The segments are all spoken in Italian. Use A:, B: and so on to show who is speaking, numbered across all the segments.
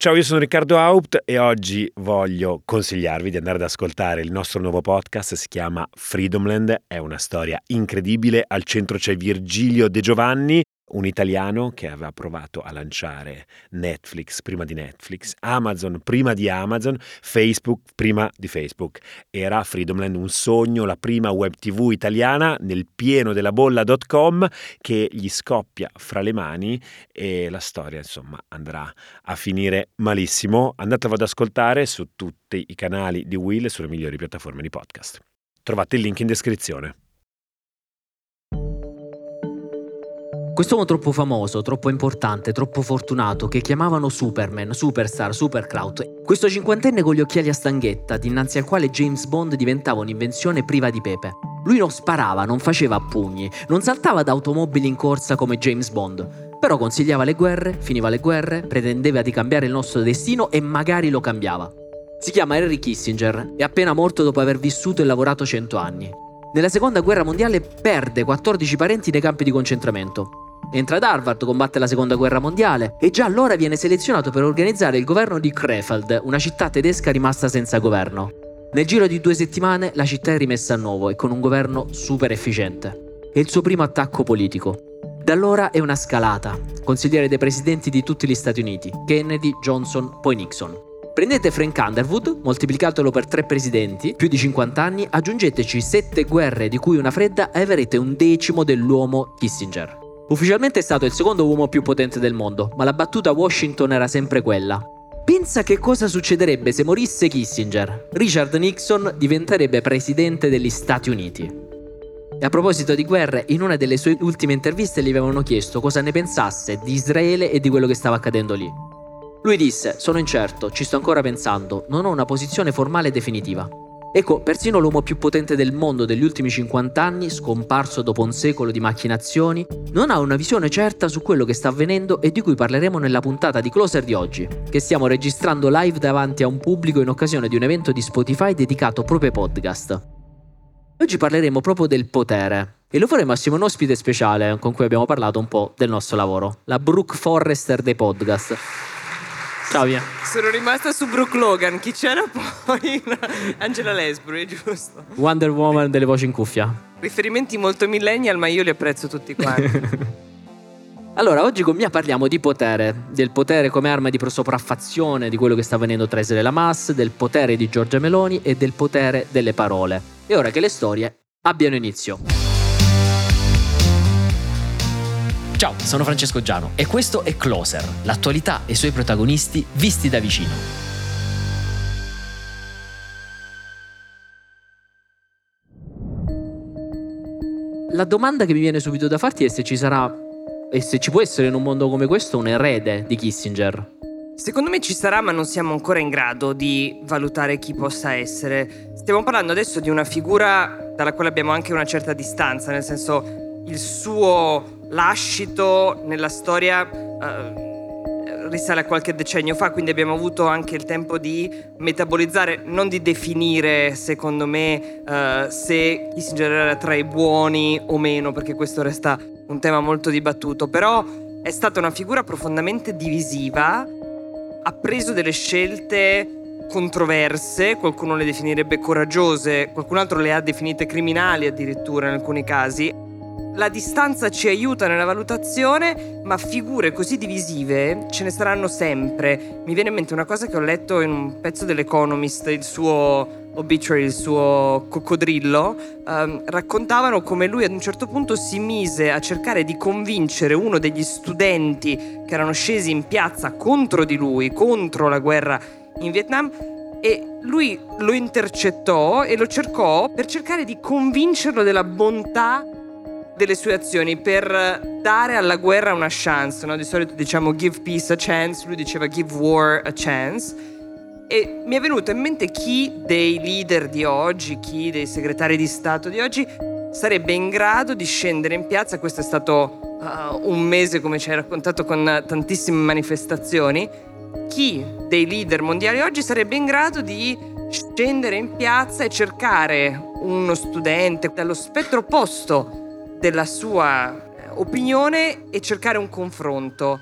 A: Ciao, io sono Riccardo Haupt e oggi voglio consigliarvi di andare ad ascoltare il nostro nuovo podcast, si chiama Freedomland, è una storia incredibile, al centro c'è Virgilio De Giovanni, un italiano che aveva provato a lanciare Netflix prima di Netflix, Amazon prima di Amazon, Facebook prima di Facebook. Era Freedomland un sogno, la prima web tv italiana nel pieno della bolla.com che gli scoppia fra le mani e la storia insomma andrà a finire malissimo. Andatelo ad ascoltare su tutti i canali di Will e sulle migliori piattaforme di podcast. Trovate il link in descrizione.
B: Quest'uomo troppo famoso, troppo importante, troppo fortunato, che chiamavano Superman, Superstar, Superkraut. Questo cinquantenne con gli occhiali a stanghetta, dinanzi al quale James Bond diventava un'invenzione priva di pepe. Lui non sparava, non faceva pugni, non saltava da automobili in corsa come James Bond, però consigliava le guerre, finiva le guerre, pretendeva di cambiare il nostro destino e magari lo cambiava. Si chiama Henry Kissinger, è appena morto dopo aver vissuto e lavorato 100 anni. Nella seconda guerra mondiale perde 14 parenti nei campi di concentramento. Entra ad Harvard, combatte la seconda guerra mondiale e già allora viene selezionato per organizzare il governo di Krefeld, una città tedesca rimasta senza governo. Nel giro di due settimane la città è rimessa a nuovo e con un governo super efficiente. È il suo primo attacco politico. Da allora è una scalata, consigliere dei presidenti di tutti gli Stati Uniti, Kennedy, Johnson, poi Nixon. Prendete Frank Underwood, moltiplicatelo per tre presidenti, più di 50 anni, aggiungeteci sette guerre di cui una fredda e avrete un decimo dell'uomo Kissinger. Ufficialmente è stato il secondo uomo più potente del mondo, ma la battuta Washington era sempre quella. Pensa che cosa succederebbe se morisse Kissinger. Richard Nixon diventerebbe presidente degli Stati Uniti. E a proposito di guerre, in una delle sue ultime interviste gli avevano chiesto cosa ne pensasse di Israele e di quello che stava accadendo lì. Lui disse: Sono incerto, ci sto ancora pensando, non ho una posizione formale definitiva. Ecco, persino l'uomo più potente del mondo degli ultimi 50 anni, scomparso dopo un secolo di macchinazioni, non ha una visione certa su quello che sta avvenendo e di cui parleremo nella puntata di Closer di oggi, che stiamo registrando live davanti a un pubblico in occasione di un evento di Spotify dedicato proprio ai podcast. Oggi parleremo proprio del potere e lo faremo assieme a un ospite speciale con cui abbiamo parlato un po' del nostro lavoro, la Brooke Forrester dei podcast. Ciao via.
C: Sono rimasta su Brooke Logan. Chi c'era poi? Angela Lesbury, giusto?
B: Wonder Woman delle voci in cuffia.
C: Riferimenti molto millennial, ma io li apprezzo tutti quanti.
B: Allora, oggi con Mia parliamo di potere, del potere come arma di sopraffazione di quello che sta avvenendo tra Israele e Hamas, del potere di Giorgia Meloni e del potere delle parole. E ora che le storie abbiano inizio. Ciao, sono Francesco Giano e questo è Closer, l'attualità e i suoi protagonisti visti da vicino. La domanda che mi viene subito da farti è se ci sarà e se ci può essere in un mondo come questo un erede di Kissinger.
C: Secondo me ci sarà, ma non siamo ancora in grado di valutare chi possa essere. Stiamo parlando adesso di una figura dalla quale abbiamo anche una certa distanza, nel senso il suo lascito nella storia uh, risale a qualche decennio fa, quindi abbiamo avuto anche il tempo di metabolizzare, non di definire, secondo me, uh, se Kissinger era tra i buoni o meno, perché questo resta un tema molto dibattuto, però è stata una figura profondamente divisiva, ha preso delle scelte controverse, qualcuno le definirebbe coraggiose, qualcun altro le ha definite criminali addirittura in alcuni casi, la distanza ci aiuta nella valutazione, ma figure così divisive ce ne saranno sempre. Mi viene in mente una cosa che ho letto in un pezzo dell'Economist, il suo obituary, il suo coccodrillo, um, raccontavano come lui ad un certo punto si mise a cercare di convincere uno degli studenti che erano scesi in piazza contro di lui, contro la guerra in Vietnam, e lui lo intercettò e lo cercò per cercare di convincerlo della bontà delle sue azioni per dare alla guerra una chance, no? di solito diciamo give peace a chance, lui diceva give war a chance. E mi è venuto in mente chi dei leader di oggi, chi dei segretari di Stato di oggi sarebbe in grado di scendere in piazza. Questo è stato uh, un mese, come ci hai raccontato, con tantissime manifestazioni. Chi dei leader mondiali oggi sarebbe in grado di scendere in piazza e cercare uno studente dallo spettro opposto della sua eh, opinione e cercare un confronto.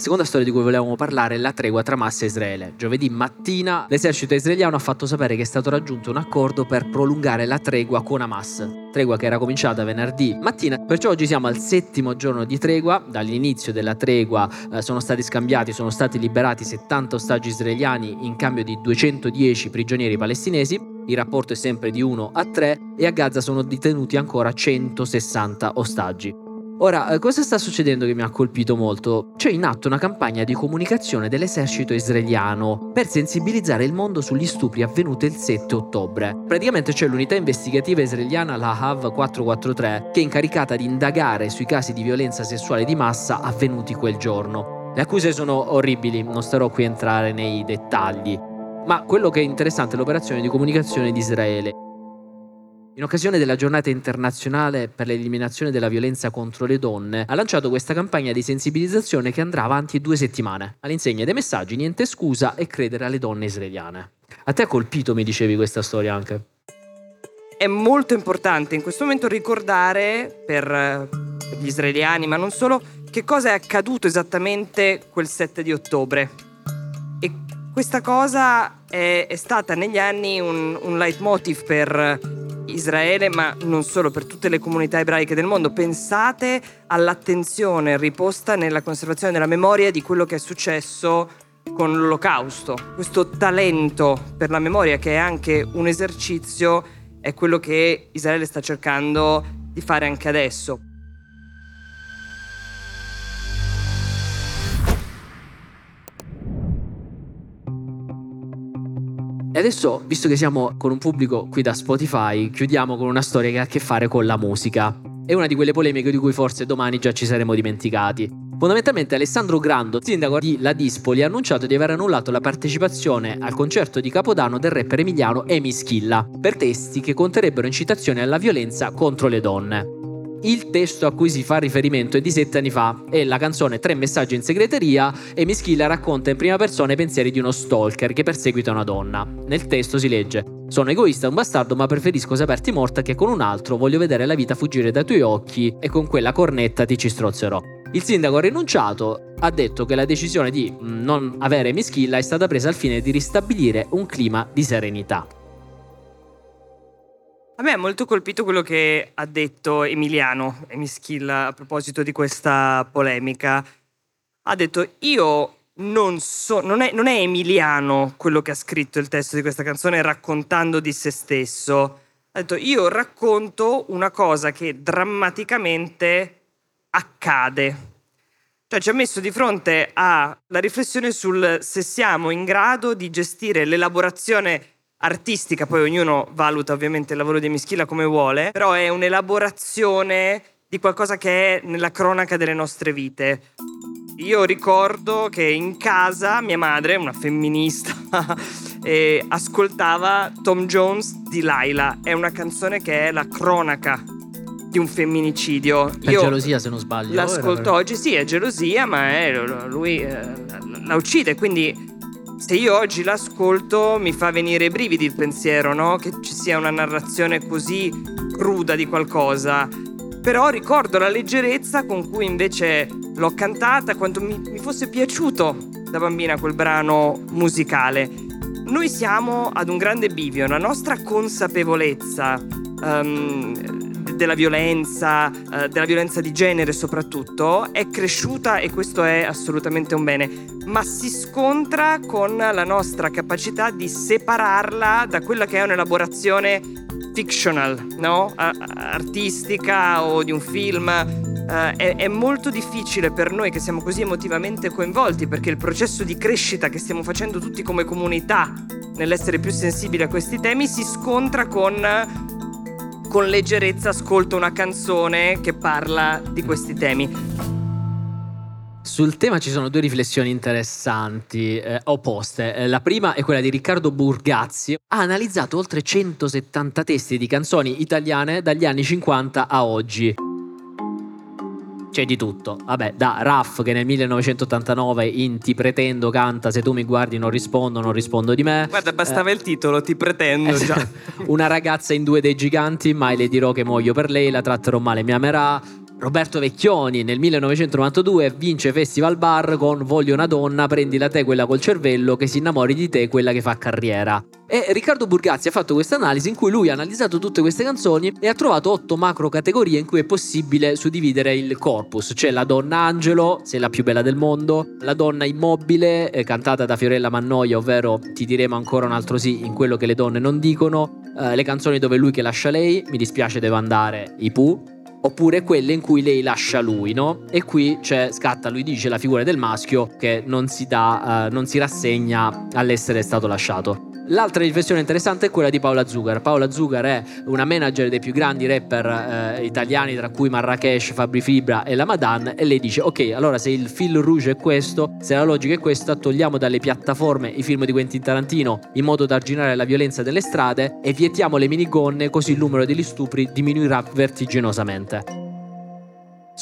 B: Seconda storia di cui volevamo parlare è la tregua tra Hamas e Israele. Giovedì mattina l'esercito israeliano ha fatto sapere che è stato raggiunto un accordo per prolungare la tregua con Hamas. Tregua che era cominciata venerdì mattina, perciò oggi siamo al settimo giorno di tregua. Dall'inizio della tregua eh, sono stati scambiati, sono stati liberati 70 ostaggi israeliani in cambio di 210 prigionieri palestinesi. Il rapporto è sempre di 1 a 3 e a Gaza sono detenuti ancora 160 ostaggi. Ora, eh, cosa sta succedendo che mi ha colpito molto? C'è in atto una campagna di comunicazione dell'esercito israeliano per sensibilizzare il mondo sugli stupri avvenuti il 7 ottobre. Praticamente c'è l'unità investigativa israeliana la HAV 443 che è incaricata di indagare sui casi di violenza sessuale di massa avvenuti quel giorno. Le accuse sono orribili, non starò qui a entrare nei dettagli. Ma quello che è interessante è l'operazione di comunicazione di Israele. In occasione della giornata internazionale per l'eliminazione della violenza contro le donne, ha lanciato questa campagna di sensibilizzazione che andrà avanti due settimane, all'insegna dei messaggi niente scusa e credere alle donne israeliane. A te ha colpito, mi dicevi, questa storia anche?
C: È molto importante in questo momento ricordare per gli israeliani, ma non solo, che cosa è accaduto esattamente quel 7 di ottobre. Questa cosa è, è stata negli anni un, un leitmotiv per Israele, ma non solo, per tutte le comunità ebraiche del mondo. Pensate all'attenzione riposta nella conservazione della memoria di quello che è successo con l'olocausto. Questo talento per la memoria, che è anche un esercizio, è quello che Israele sta cercando di fare anche adesso.
B: Adesso, visto che siamo con un pubblico qui da Spotify, chiudiamo con una storia che ha a che fare con la musica. È una di quelle polemiche di cui forse domani già ci saremo dimenticati. Fondamentalmente Alessandro Grando, sindaco di Ladispoli, ha annunciato di aver annullato la partecipazione al concerto di Capodanno del rapper emiliano Emi Schilla per testi che conterrebbero incitazioni alla violenza contro le donne. Il testo a cui si fa riferimento è di sette anni fa e la canzone Tre messaggi in segreteria e Mischilla racconta in prima persona i pensieri di uno stalker che perseguita una donna. Nel testo si legge sono egoista un bastardo ma preferisco saperti morta che con un altro voglio vedere la vita fuggire dai tuoi occhi e con quella cornetta ti ci strozzerò. Il sindaco ha rinunciato, ha detto che la decisione di mm, non avere Mischilla è stata presa al fine di ristabilire un clima di serenità.
C: A me ha molto colpito quello che ha detto Emiliano Emischilla a proposito di questa polemica. Ha detto: Io non so, non è, non è Emiliano quello che ha scritto il testo di questa canzone raccontando di se stesso. Ha detto: Io racconto una cosa che drammaticamente accade. Cioè ci ha messo di fronte alla riflessione sul se siamo in grado di gestire l'elaborazione artistica, poi ognuno valuta ovviamente il lavoro di Mischilla come vuole, però è un'elaborazione di qualcosa che è nella cronaca delle nostre vite. Io ricordo che in casa mia madre, una femminista, ascoltava Tom Jones di Laila. È una canzone che è la cronaca di un femminicidio.
B: È Io gelosia se non sbaglio.
C: L'ascolto oggi, sì, è gelosia, ma è, lui eh, la uccide, quindi se io oggi l'ascolto mi fa venire i brividi il pensiero, no? Che ci sia una narrazione così cruda di qualcosa. Però ricordo la leggerezza con cui invece l'ho cantata, quanto mi, mi fosse piaciuto da bambina quel brano musicale. Noi siamo ad un grande bivio, la nostra consapevolezza um, della violenza, eh, della violenza di genere soprattutto, è cresciuta e questo è assolutamente un bene, ma si scontra con la nostra capacità di separarla da quella che è un'elaborazione fictional, no? artistica o di un film. Uh, è, è, molto difficile per noi che siamo così emotivamente coinvolti perché il processo di crescita che stiamo facendo tutti come comunità nell'essere più sensibili a questi temi si scontra con con leggerezza ascolto una canzone che parla di questi temi.
B: Sul tema ci sono due riflessioni interessanti, eh, opposte. Eh, la prima è quella di Riccardo Burgazzi. Ha analizzato oltre 170 testi di canzoni italiane dagli anni 50 a oggi c'è di tutto. Vabbè, da Raff che nel 1989 in Ti pretendo canta Se tu mi guardi non rispondo, non rispondo di me.
C: Guarda, bastava eh, il titolo, Ti pretendo eh, già.
B: Una ragazza in due dei giganti, mai le dirò che muoio per lei, la tratterò male, mi amerà. Roberto Vecchioni nel 1992 vince Festival Bar con Voglio una donna, prendila te quella col cervello, che si innamori di te quella che fa carriera. E Riccardo Burgazzi ha fatto questa analisi in cui lui ha analizzato tutte queste canzoni e ha trovato otto macro categorie in cui è possibile suddividere il corpus. C'è la donna angelo, sei la più bella del mondo, la donna immobile, eh, cantata da Fiorella Mannoia, ovvero ti diremo ancora un altro sì in quello che le donne non dicono, eh, le canzoni dove lui che lascia lei, mi dispiace devo andare, i Pooh, oppure quelle in cui lei lascia lui, no? E qui c'è, scatta, lui dice, la figura del maschio che non si dà, uh, non si rassegna all'essere stato lasciato. L'altra riflessione interessante è quella di Paola Zugar. Paola Zugar è una manager dei più grandi rapper eh, italiani, tra cui Marrakesh, Fabri Fibra e la Madan, e lei dice: Ok, allora se il fil rouge è questo, se la logica è questa, togliamo dalle piattaforme i film di Quentin Tarantino in modo da arginare la violenza delle strade e vietiamo le minigonne, così il numero degli stupri diminuirà vertiginosamente.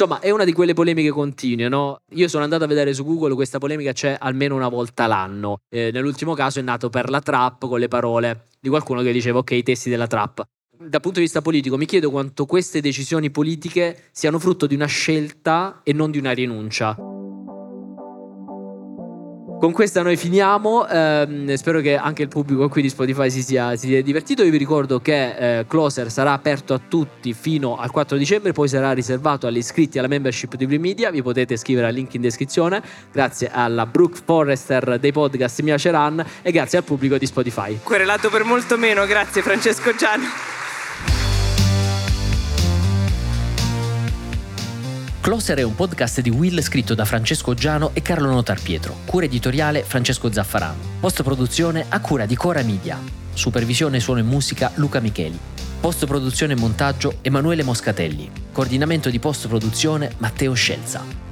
B: Insomma, è una di quelle polemiche continue, no? Io sono andato a vedere su Google, questa polemica c'è almeno una volta l'anno. Eh, nell'ultimo caso è nato per la trap con le parole di qualcuno che diceva ok, i testi della trap. Dal punto di vista politico mi chiedo quanto queste decisioni politiche siano frutto di una scelta e non di una rinuncia. Con questa noi finiamo, ehm, spero che anche il pubblico qui di Spotify si sia, si sia divertito, io vi ricordo che eh, Closer sarà aperto a tutti fino al 4 dicembre, poi sarà riservato agli iscritti alla membership di Blue Media, vi potete scrivere al link in descrizione, grazie alla Brooke Forrester dei podcast Mia Ceran e grazie al pubblico di Spotify.
C: Querelato per molto meno, grazie Francesco Gianni.
B: Closer è un podcast di Will scritto da Francesco Giano e Carlo Notar Pietro. Cura editoriale Francesco Zaffarano. Post produzione a cura di Cora Media. Supervisione suono e musica Luca Micheli. Post produzione e montaggio Emanuele Moscatelli. Coordinamento di post produzione Matteo Scelza.